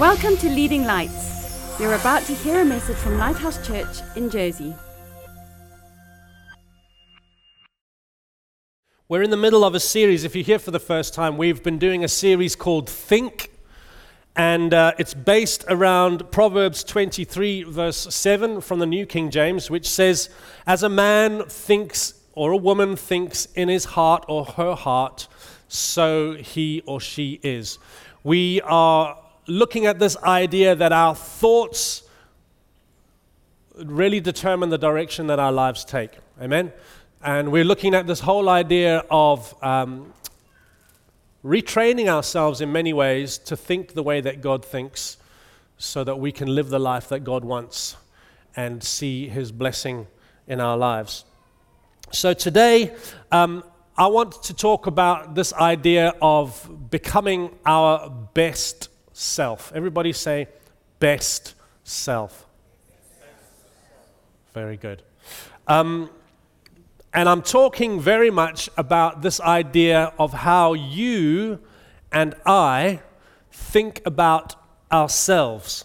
Welcome to Leading Lights. You're about to hear a message from Lighthouse Church in Jersey. We're in the middle of a series. If you're here for the first time, we've been doing a series called Think, and uh, it's based around Proverbs 23, verse 7 from the New King James, which says, As a man thinks or a woman thinks in his heart or her heart, so he or she is. We are looking at this idea that our thoughts really determine the direction that our lives take. Amen? And we're looking at this whole idea of um, retraining ourselves in many ways to think the way that God thinks so that we can live the life that God wants and see His blessing in our lives. So today, um, I want to talk about this idea of becoming our best self. Everybody say, best self. Very good. Um, and I'm talking very much about this idea of how you and I think about ourselves.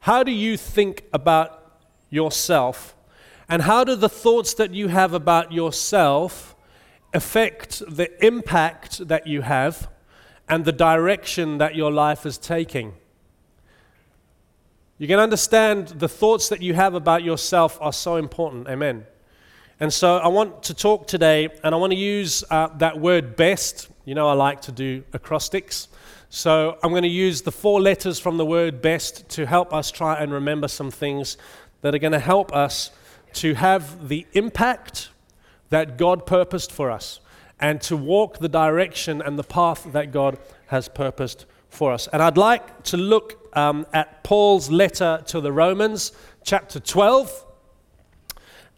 How do you think about yourself? And how do the thoughts that you have about yourself affect the impact that you have and the direction that your life is taking. You can understand the thoughts that you have about yourself are so important. Amen. And so I want to talk today, and I want to use uh, that word best. You know, I like to do acrostics. So I'm going to use the four letters from the word best to help us try and remember some things that are going to help us to have the impact that God purposed for us and to walk the direction and the path that God has purposed for us. And I'd like to look um, at Paul's letter to the Romans, chapter 12.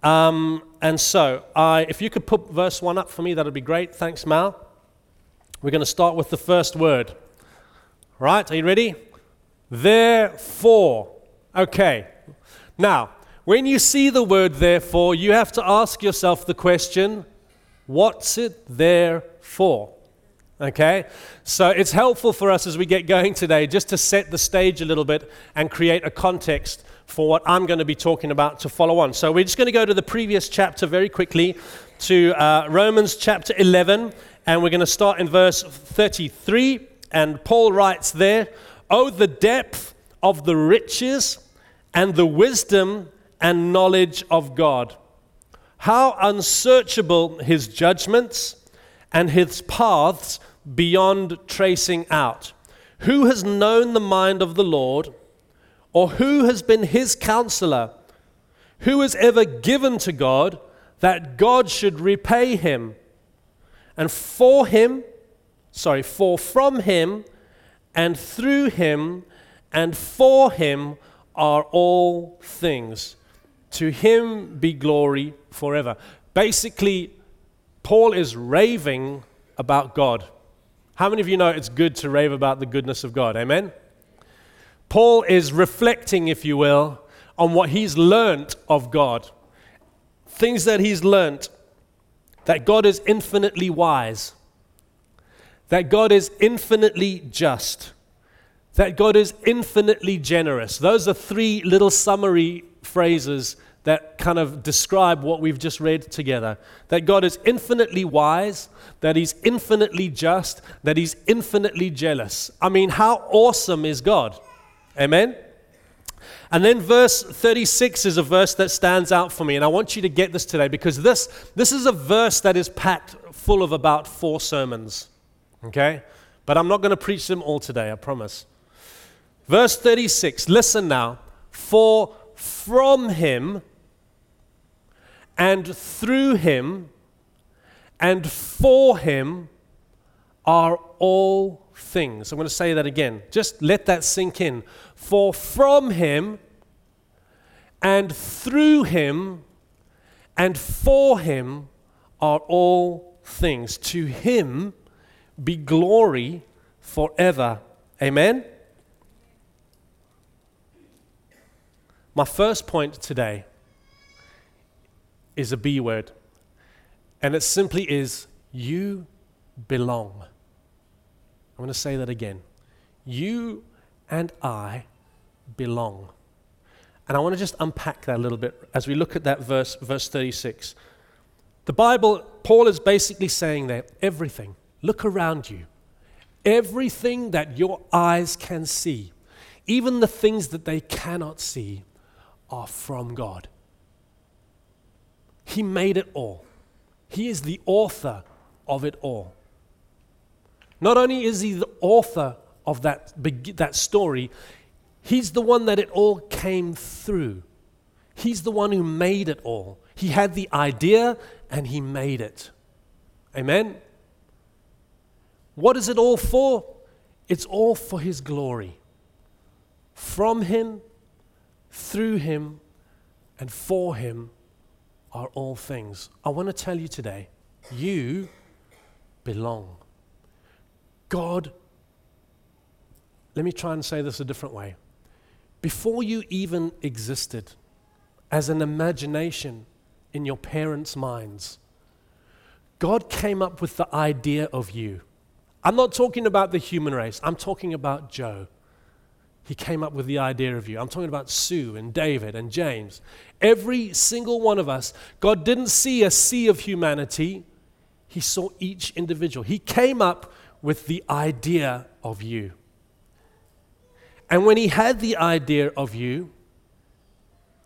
Um, and so, I, if you could put verse 1 up for me, that would be great. Thanks, Mal. We're going to start with the first word. Right? Are you ready? Therefore. Okay. Now, when you see the word therefore, you have to ask yourself the question What's it there for? Okay? So it's helpful for us as we get going today just to set the stage a little bit and create a context for what I'm going to be talking about to follow on. So we're just going to go to the previous chapter very quickly to uh, Romans chapter 11, and we're going to start in verse 33. And Paul writes there, Oh, the depth of the riches and the wisdom and knowledge of God. How unsearchable his judgments and his paths beyond tracing out. Who has known the mind of the Lord, or who has been his counselor? Who has ever given to God that God should repay him? And for him, sorry, for from him and through him and for him are all things. To him be glory forever. Basically, Paul is raving about God. How many of you know it's good to rave about the goodness of God? Amen? Paul is reflecting, if you will, on what he's learnt of God. Things that he's learnt that God is infinitely wise, that God is infinitely just, that God is infinitely generous. Those are three little summary phrases that kind of describe what we've just read together. That God is infinitely wise, that He's infinitely just, that He's infinitely jealous. I mean, how awesome is God? Amen? And then verse 36 is a verse that stands out for me, and I want you to get this today because this, this is a verse that is packed full of about four sermons. Okay? But I'm not going to preach them all today, I promise. Verse 36, listen now. For from him and through him and for him are all things. I'm going to say that again. Just let that sink in. For from him and through him and for him are all things. To him be glory forever. Amen. My first point today is a B word, and it simply is you belong. I'm going to say that again. You and I belong. And I want to just unpack that a little bit as we look at that verse, verse 36. The Bible, Paul is basically saying there everything, look around you. Everything that your eyes can see, even the things that they cannot see, are from God. He made it all. He is the author of it all. Not only is he the author of that, that story, he's the one that it all came through. He's the one who made it all. He had the idea and he made it. Amen? What is it all for? It's all for his glory. From him, through him, and for him are all things. I want to tell you today you belong. God, let me try and say this a different way. Before you even existed as an imagination in your parents' minds, God came up with the idea of you. I'm not talking about the human race, I'm talking about Joe. He came up with the idea of you. I'm talking about Sue and David and James. Every single one of us, God didn't see a sea of humanity, He saw each individual. He came up with the idea of you. And when He had the idea of you,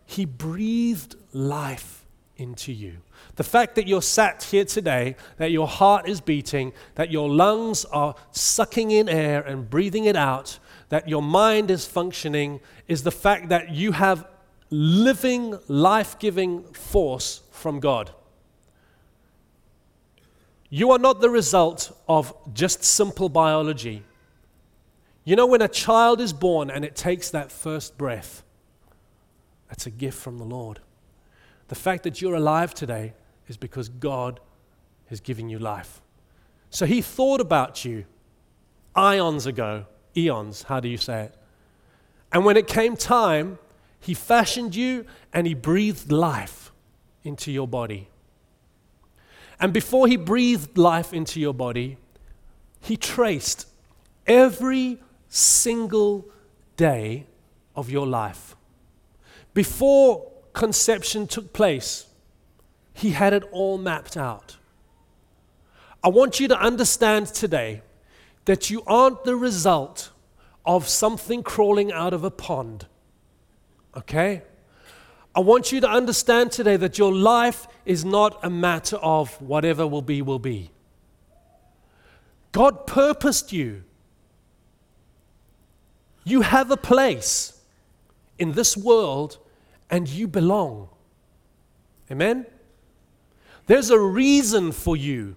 He breathed life into you. The fact that you're sat here today, that your heart is beating, that your lungs are sucking in air and breathing it out, that your mind is functioning, is the fact that you have living, life giving force from God. You are not the result of just simple biology. You know, when a child is born and it takes that first breath, that's a gift from the Lord. The fact that you're alive today is because God is giving you life. So He thought about you ions ago, eons, how do you say it? And when it came time, He fashioned you and He breathed life into your body. And before he breathed life into your body, he traced every single day of your life. Before conception took place, he had it all mapped out. I want you to understand today that you aren't the result of something crawling out of a pond. Okay? I want you to understand today that your life is not a matter of whatever will be, will be. God purposed you. You have a place in this world and you belong. Amen? There's a reason for you.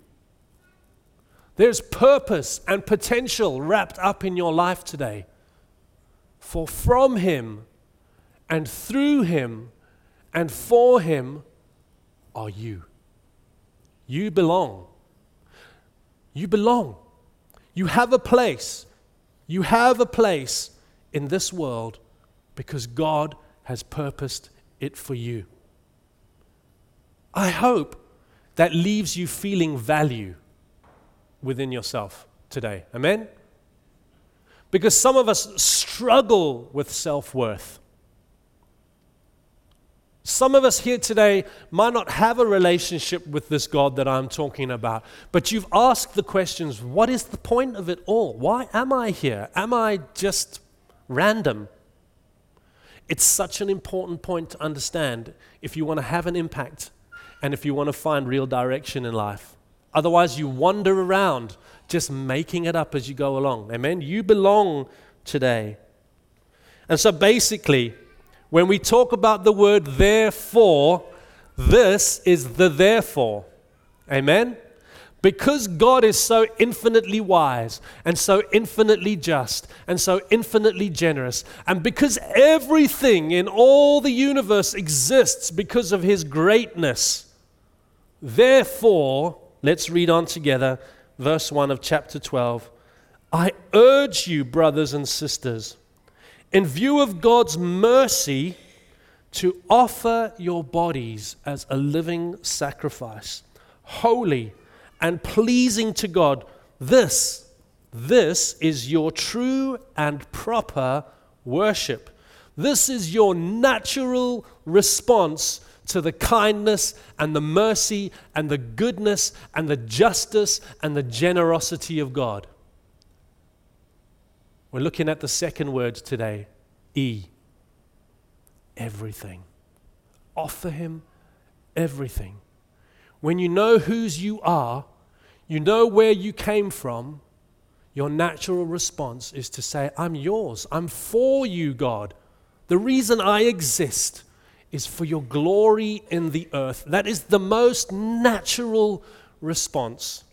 There's purpose and potential wrapped up in your life today. For from Him and through Him and for him are you. You belong. You belong. You have a place. You have a place in this world because God has purposed it for you. I hope that leaves you feeling value within yourself today. Amen? Because some of us struggle with self worth. Some of us here today might not have a relationship with this God that I'm talking about, but you've asked the questions what is the point of it all? Why am I here? Am I just random? It's such an important point to understand if you want to have an impact and if you want to find real direction in life. Otherwise, you wander around just making it up as you go along. Amen? You belong today. And so basically, when we talk about the word therefore, this is the therefore. Amen? Because God is so infinitely wise and so infinitely just and so infinitely generous, and because everything in all the universe exists because of His greatness, therefore, let's read on together, verse 1 of chapter 12. I urge you, brothers and sisters in view of God's mercy, to offer your bodies as a living sacrifice, holy and pleasing to God. This This is your true and proper worship. This is your natural response to the kindness and the mercy and the goodness and the justice and the generosity of God. We're looking at the second word today E. Everything. Offer Him everything. When you know whose you are, you know where you came from, your natural response is to say, I'm yours. I'm for you, God. The reason I exist is for your glory in the earth. That is the most natural response.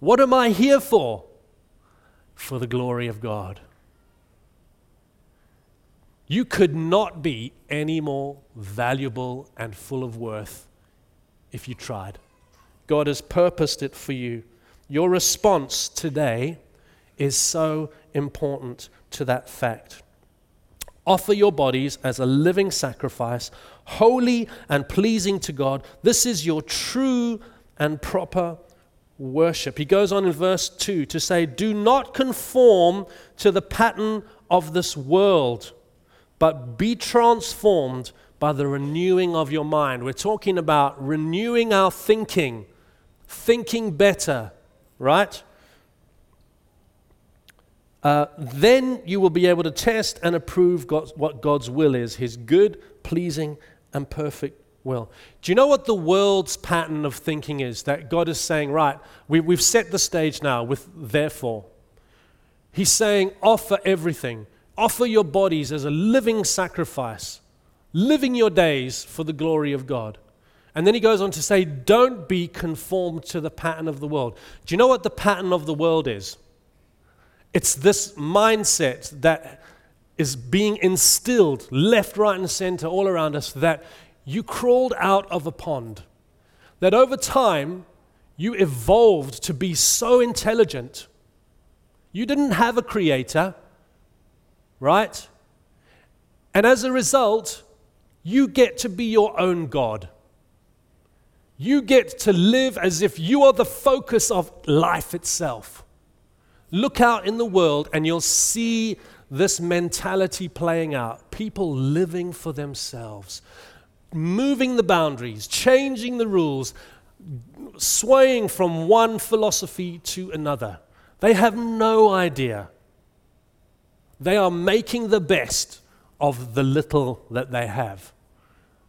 What am I here for? For the glory of God. You could not be any more valuable and full of worth if you tried. God has purposed it for you. Your response today is so important to that fact. Offer your bodies as a living sacrifice, holy and pleasing to God. This is your true and proper worship. He goes on in verse 2 to say, Do not conform to the pattern of this world but be transformed by the renewing of your mind. We're talking about renewing our thinking, thinking better, right? Uh, then you will be able to test and approve God's, what God's will is His good, pleasing, and perfect will. Do you know what the world's pattern of thinking is? That God is saying, right, we, we've set the stage now with therefore. He's saying, offer everything. Offer your bodies as a living sacrifice, living your days for the glory of God. And then he goes on to say, Don't be conformed to the pattern of the world. Do you know what the pattern of the world is? It's this mindset that is being instilled left, right, and center all around us that you crawled out of a pond. That over time, you evolved to be so intelligent. You didn't have a creator right? And as a result, you get to be your own God. You get to live as if you are the focus of life itself. Look out in the world and you'll see this mentality playing out. People living for themselves, moving the boundaries, changing the rules, swaying from one philosophy to another. They have no idea they are making the best of the little that they have.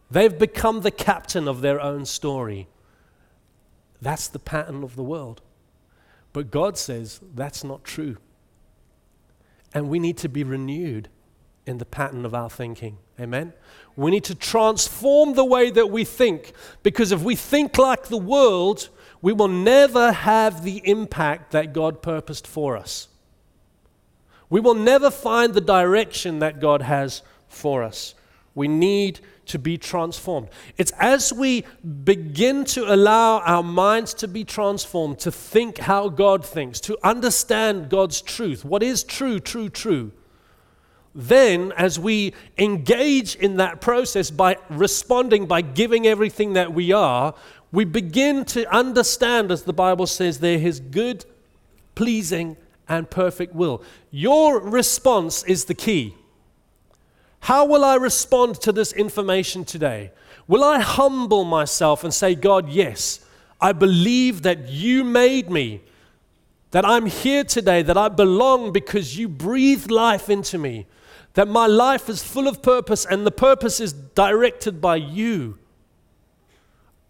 They've become the captain of their own story. That's the pattern of the world. But God says that's not true. And we need to be renewed in the pattern of our thinking. Amen? We need to transform the way that we think because if we think like the world, we will never have the impact that God purposed for us we will never find the direction that God has for us. We need to be transformed. It's as we begin to allow our minds to be transformed, to think how God thinks, to understand God's truth, what is true, true, true. Then, as we engage in that process by responding, by giving everything that we are, we begin to understand, as the Bible says there, His good, pleasing, and perfect will. Your response is the key. How will I respond to this information today? Will I humble myself and say, God, yes, I believe that you made me, that I'm here today, that I belong because you breathed life into me, that my life is full of purpose and the purpose is directed by you?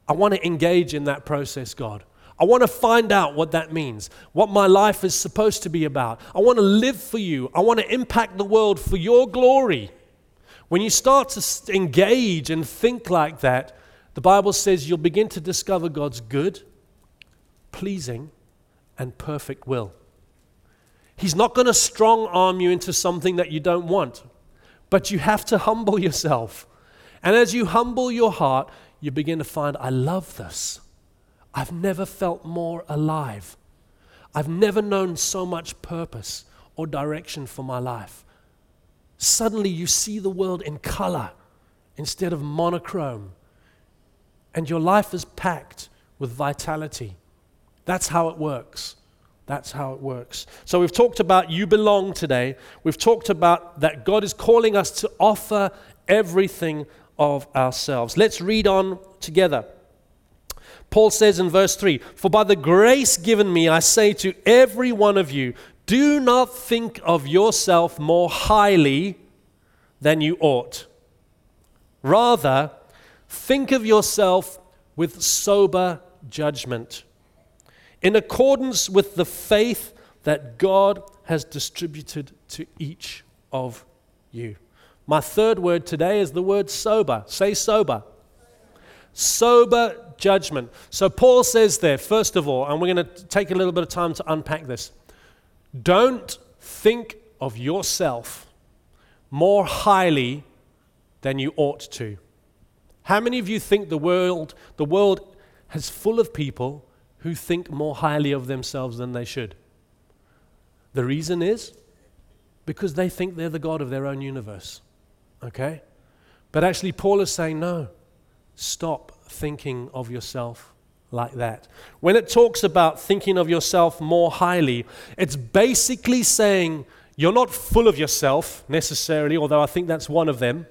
I want to engage in that process, God. I want to find out what that means, what my life is supposed to be about. I want to live for you. I want to impact the world for your glory. When you start to engage and think like that, the Bible says you'll begin to discover God's good, pleasing, and perfect will. He's not going to strong arm you into something that you don't want, but you have to humble yourself. And as you humble your heart, you begin to find, I love this. I've never felt more alive. I've never known so much purpose or direction for my life. Suddenly, you see the world in color instead of monochrome, and your life is packed with vitality. That's how it works. That's how it works. So we've talked about you belong today. We've talked about that God is calling us to offer everything of ourselves. Let's read on together. Paul says in verse 3 For by the grace given me, I say to every one of you, do not think of yourself more highly than you ought. Rather, think of yourself with sober judgment in accordance with the faith that God has distributed to each of you. My third word today is the word sober. Say sober. Sober judgment. So Paul says there, first of all, and we're going to take a little bit of time to unpack this. Don't think of yourself more highly than you ought to. How many of you think the world, the world is full of people who think more highly of themselves than they should. The reason is because they think they're the God of their own universe. Okay? But actually, Paul is saying, no, stop thinking of yourself like that. When it talks about thinking of yourself more highly, it's basically saying you're not full of yourself necessarily, although I think that's one of them.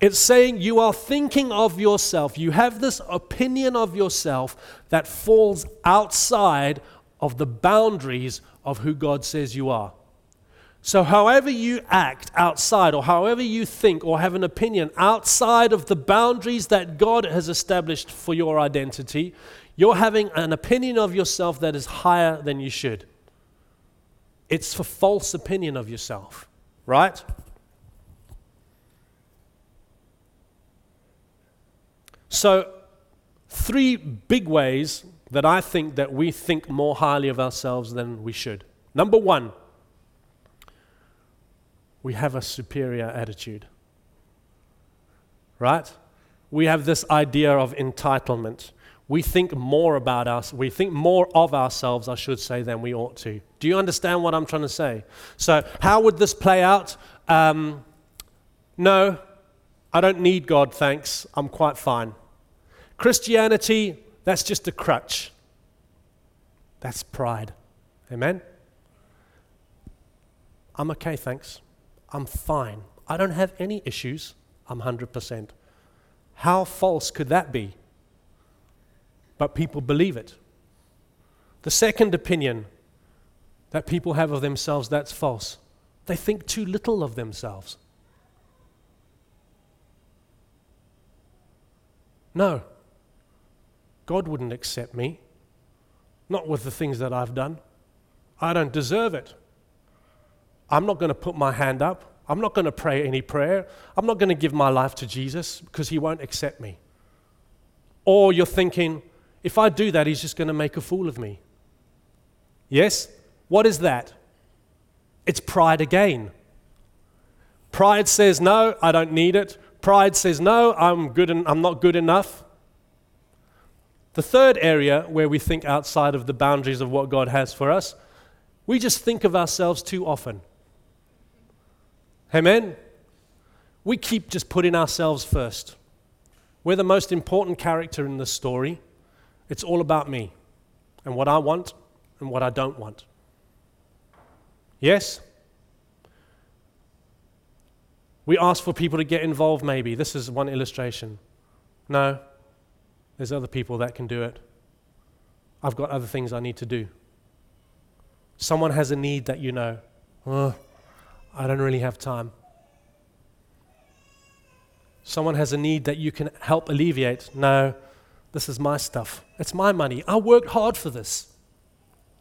It's saying you are thinking of yourself. You have this opinion of yourself that falls outside of the boundaries of who God says you are. So, however you act outside, or however you think or have an opinion outside of the boundaries that God has established for your identity, you're having an opinion of yourself that is higher than you should. It's a false opinion of yourself, right? So, three big ways that I think that we think more highly of ourselves than we should. Number one, we have a superior attitude. Right? We have this idea of entitlement. We think more about us, we think more of ourselves, I should say, than we ought to. Do you understand what I'm trying to say? So, how would this play out? Um, no, I don't need God, thanks. I'm quite fine. Christianity, that's just a crutch. That's pride. Amen? I'm okay, thanks. I'm fine. I don't have any issues. I'm 100%. How false could that be? But people believe it. The second opinion that people have of themselves that's false. They think too little of themselves. No, God wouldn't accept me, not with the things that I've done. I don't deserve it. I'm not going to put my hand up. I'm not going to pray any prayer. I'm not going to give my life to Jesus because he won't accept me. Or you're thinking, if I do that, he's just going to make a fool of me. Yes? What is that? It's pride again. Pride says, no, I don't need it. Pride says, no, I'm, good and I'm not good enough. The third area where we think outside of the boundaries of what God has for us, we just think of ourselves too often. Amen? We keep just putting ourselves first. We're the most important character in the story. It's all about me and what I want and what I don't want. Yes? We ask for people to get involved, maybe. This is one illustration. No, there's other people that can do it. I've got other things I need to do. Someone has a need that you know. I don't really have time. Someone has a need that you can help alleviate. No, this is my stuff. It's my money. I worked hard for this.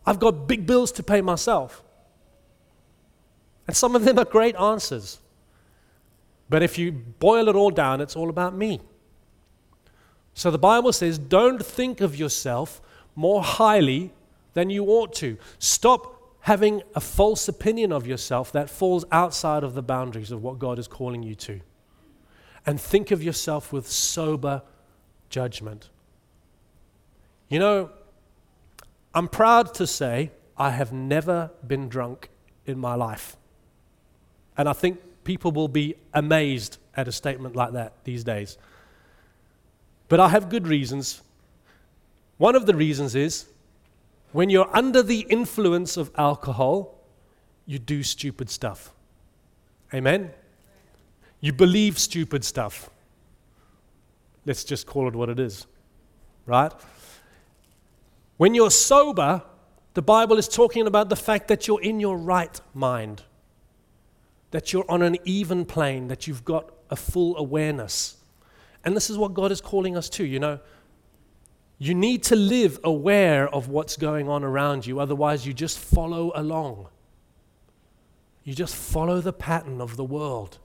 I've got big bills to pay myself. And some of them are great answers. But if you boil it all down, it's all about me. So the Bible says, don't think of yourself more highly than you ought to. Stop having a false opinion of yourself that falls outside of the boundaries of what God is calling you to. And think of yourself with sober judgment. You know, I'm proud to say I have never been drunk in my life. And I think people will be amazed at a statement like that these days. But I have good reasons. One of the reasons is when you're under the influence of alcohol, you do stupid stuff. Amen? You believe stupid stuff. Let's just call it what it is, right? When you're sober, the Bible is talking about the fact that you're in your right mind, that you're on an even plane, that you've got a full awareness. And this is what God is calling us to, you know. You need to live aware of what's going on around you, otherwise, you just follow along. You just follow the pattern of the world.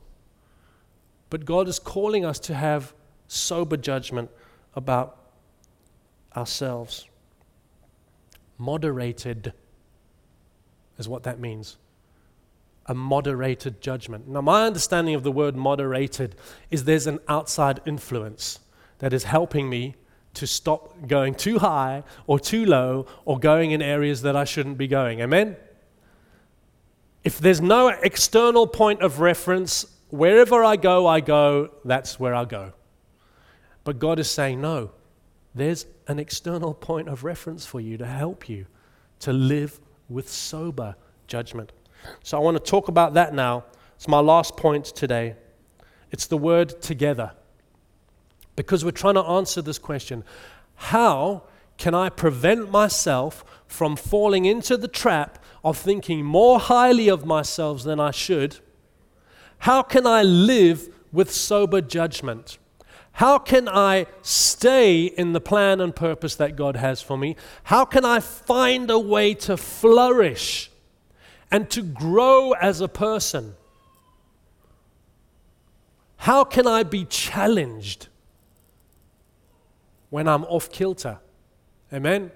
But God is calling us to have sober judgment about ourselves. Moderated is what that means. A moderated judgment. Now, my understanding of the word moderated is there's an outside influence that is helping me to stop going too high or too low or going in areas that I shouldn't be going. Amen? If there's no external point of reference, wherever I go, I go, that's where I go. But God is saying, no, there's an external point of reference for you to help you to live with sober judgment. So I want to talk about that now. It's my last point today. It's the word together. Because we're trying to answer this question how can I prevent myself from falling into the trap of thinking more highly of myself than I should? How can I live with sober judgment? How can I stay in the plan and purpose that God has for me? How can I find a way to flourish and to grow as a person? How can I be challenged when I'm off kilter? Amen?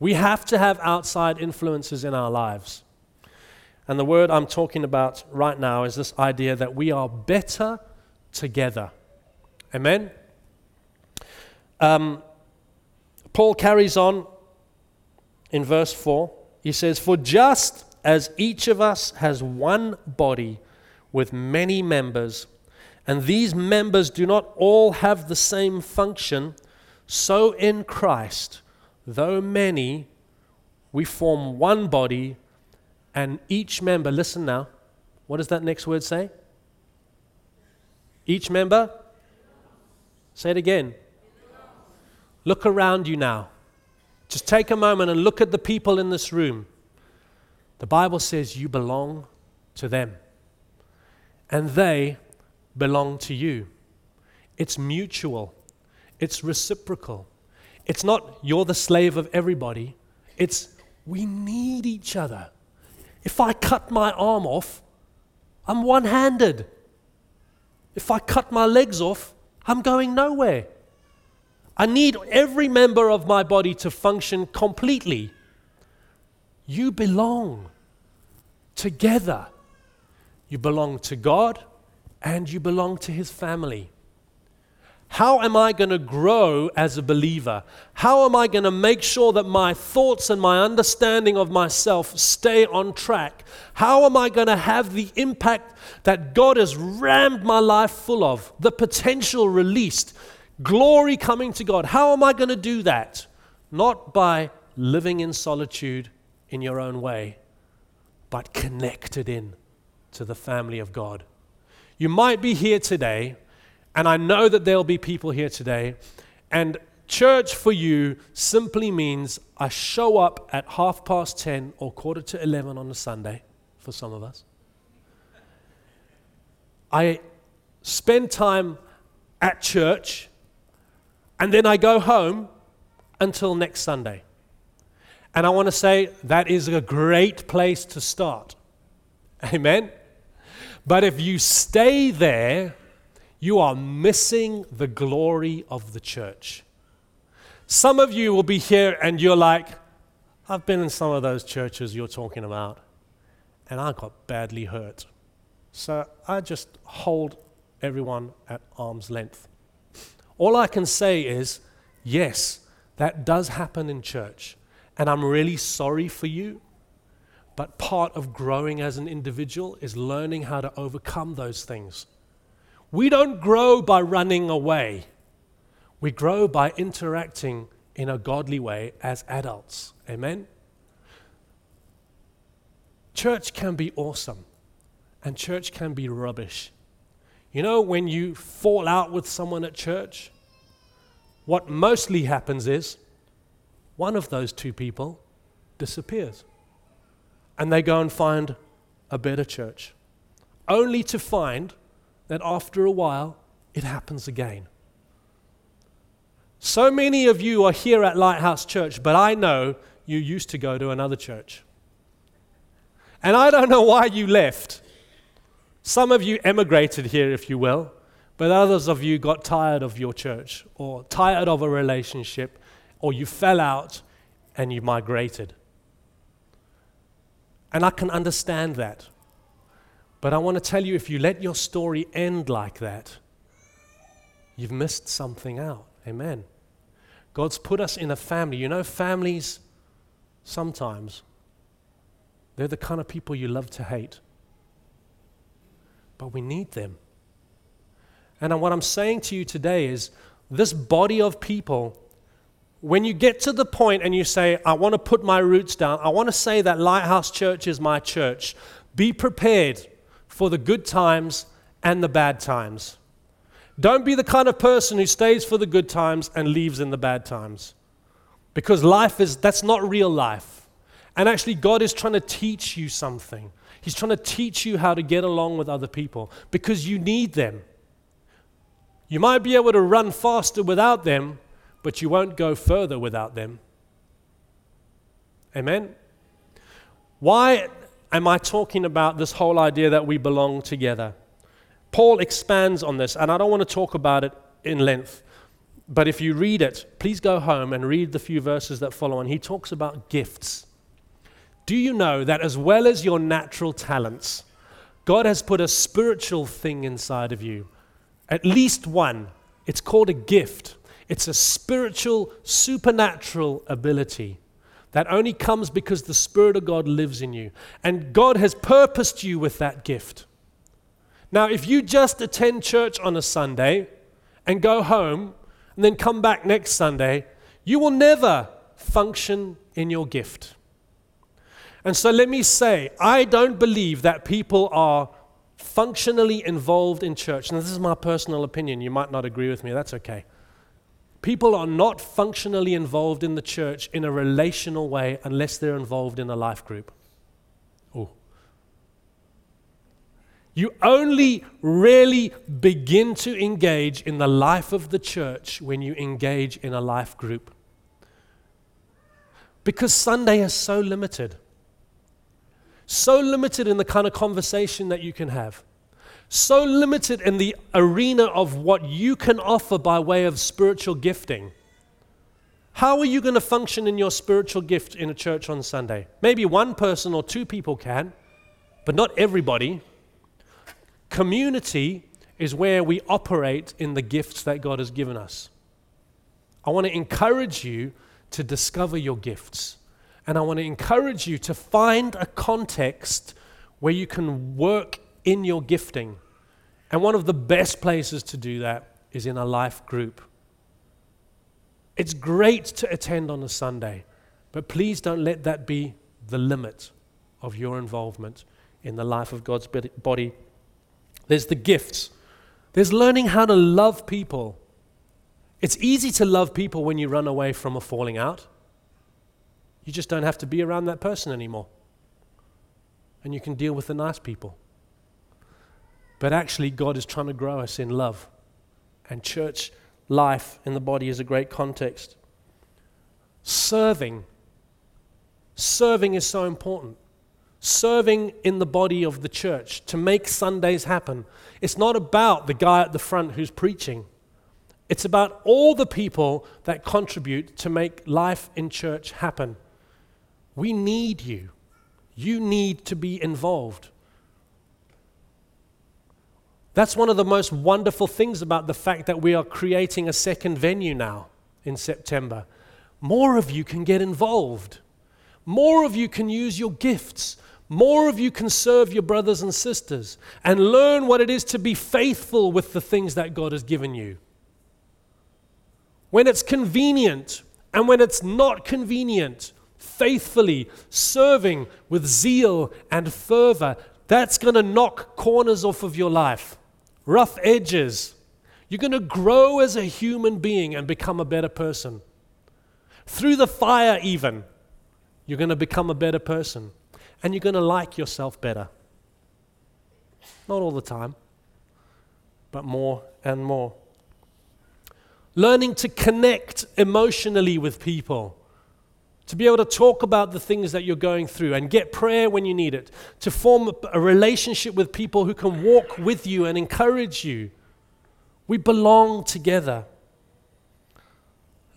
We have to have outside influences in our lives. And the word I'm talking about right now is this idea that we are better together. Amen? Um, Paul carries on in verse 4. He says, For just as each of us has one body with many members, and these members do not all have the same function, so in Christ though many, we form one body, and each member, listen now, what does that next word say? Each member? Say it again. Look around you now. Just take a moment and look at the people in this room. The Bible says you belong to them, and they belong to you. It's mutual, it's reciprocal. It's not you're the slave of everybody, it's we need each other. If I cut my arm off, I'm one handed. If I cut my legs off, I'm going nowhere. I need every member of my body to function completely. You belong together. You belong to God and you belong to His family. How am I going to grow as a believer? How am I going to make sure that my thoughts and my understanding of myself stay on track? How am I going to have the impact that God has rammed my life full of, the potential released, glory coming to God? How am I going to do that? Not by living in solitude in your own way, but connected in to the family of God. You might be here today and I know that there'll be people here today. And church for you simply means I show up at half past 10 or quarter to 11 on a Sunday for some of us. I spend time at church and then I go home until next Sunday. And I want to say that is a great place to start. Amen. But if you stay there, you are missing the glory of the church. Some of you will be here and you're like, I've been in some of those churches you're talking about, and I got badly hurt. So I just hold everyone at arm's length. All I can say is, yes, that does happen in church, and I'm really sorry for you. But part of growing as an individual is learning how to overcome those things. We don't grow by running away, we grow by interacting in a godly way as adults. Amen? Church can be awesome, and church can be rubbish. You know, when you fall out with someone at church, what mostly happens is one of those two people disappears. And they go and find a better church, only to find that after a while it happens again. So many of you are here at Lighthouse Church, but I know you used to go to another church. And I don't know why you left. Some of you emigrated here, if you will, but others of you got tired of your church or tired of a relationship or you fell out and you migrated. And I can understand that. But I want to tell you if you let your story end like that, you've missed something out. Amen. God's put us in a family. You know, families sometimes, they're the kind of people you love to hate. But we need them. And what I'm saying to you today is this body of people, when you get to the point and you say, I want to put my roots down, I want to say that Lighthouse Church is my church, be prepared for the good times and the bad times. Don't be the kind of person who stays for the good times and leaves in the bad times. Because life is, that's not real life. And actually, God is trying to teach you something. He's trying to teach you how to get along with other people because you need them. You might be able to run faster without them, but you won't go further without them. Amen? Why am I talking about this whole idea that we belong together? Paul expands on this, and I don't want to talk about it in length. But if you read it, please go home and read the few verses that follow on. He talks about gifts. Do you know that as well as your natural talents, God has put a spiritual thing inside of you? At least one. It's called a gift. It's a spiritual, supernatural ability that only comes because the Spirit of God lives in you. And God has purposed you with that gift. Now, if you just attend church on a Sunday and go home and then come back next Sunday, you will never function in your gift. And so let me say, I don't believe that people are functionally involved in church. And this is my personal opinion. You might not agree with me. That's okay. People are not functionally involved in the church in a relational way unless they're involved in a life group. You only really begin to engage in the life of the church when you engage in a life group. Because Sunday is so limited. So limited in the kind of conversation that you can have. So limited in the arena of what you can offer by way of spiritual gifting. How are you going to function in your spiritual gift in a church on Sunday? Maybe one person or two people can, but not everybody. Community is where we operate in the gifts that God has given us. I want to encourage you to discover your gifts. And I want to encourage you to find a context where you can work in your gifting. And one of the best places to do that is in a life group. It's great to attend on a Sunday, but please don't let that be the limit of your involvement in the life of God's body there's the gifts. There's learning how to love people. It's easy to love people when you run away from a falling out. You just don't have to be around that person anymore. And you can deal with the nice people. But actually, God is trying to grow us in love. And church life in the body is a great context. Serving. Serving is so important serving in the body of the church to make Sundays happen. It's not about the guy at the front who's preaching. It's about all the people that contribute to make life in church happen. We need you. You need to be involved. That's one of the most wonderful things about the fact that we are creating a second venue now in September. More of you can get involved. More of you can use your gifts more of you can serve your brothers and sisters and learn what it is to be faithful with the things that God has given you. When it's convenient, And when it's not convenient, faithfully serving with zeal and fervor, that's going to knock corners off of your life, rough edges. You're going to grow as a human being and become a better person. Through the fire, even, you're going to become a better person. And you're going to like yourself better. Not all the time, but more and more. Learning to connect emotionally with people to be able to talk about the things that you're going through and get prayer when you need it, to form a relationship with people who can walk with you and encourage you. We belong together.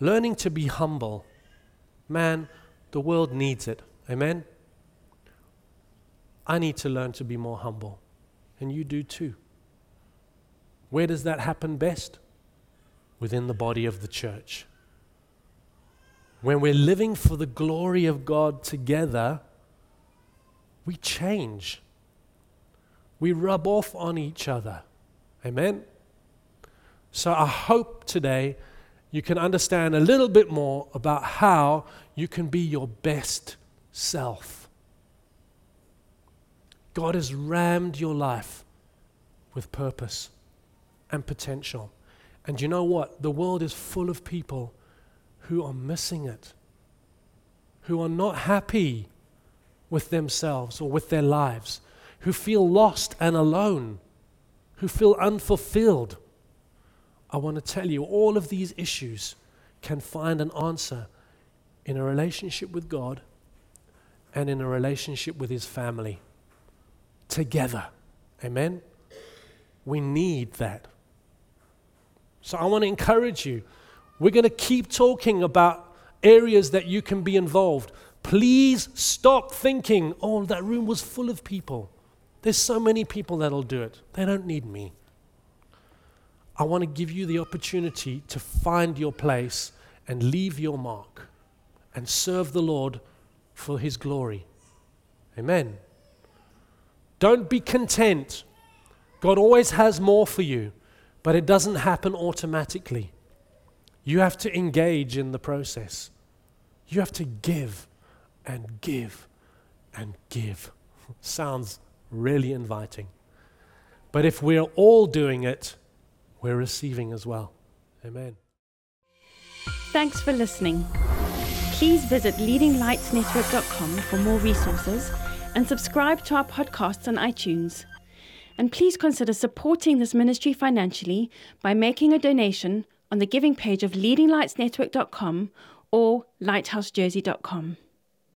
Learning to be humble. Man, the world needs it. Amen? I need to learn to be more humble, and you do too. Where does that happen best? Within the body of the church. When we're living for the glory of God together, we change. We rub off on each other. Amen? So I hope today you can understand a little bit more about how you can be your best self. God has rammed your life with purpose and potential. And you know what? The world is full of people who are missing it, who are not happy with themselves or with their lives, who feel lost and alone, who feel unfulfilled. I want to tell you all of these issues can find an answer in a relationship with God and in a relationship with His family together. Amen? We need that. So I want to encourage you we're going to keep talking about areas that you can be involved. Please stop thinking, oh, that room was full of people. There's so many people that'll do it. They don't need me. I want to give you the opportunity to find your place and leave your mark and serve the Lord for His glory. Amen. Don't be content. God always has more for you, but it doesn't happen automatically. You have to engage in the process. You have to give and give and give. Sounds really inviting. But if we're all doing it, we're receiving as well. Amen. Thanks for listening. Please visit leadinglightsnetwork.com for more resources and subscribe to our podcasts on iTunes. And please consider supporting this ministry financially by making a donation on the giving page of leadinglightsnetwork.com or lighthousejersey.com.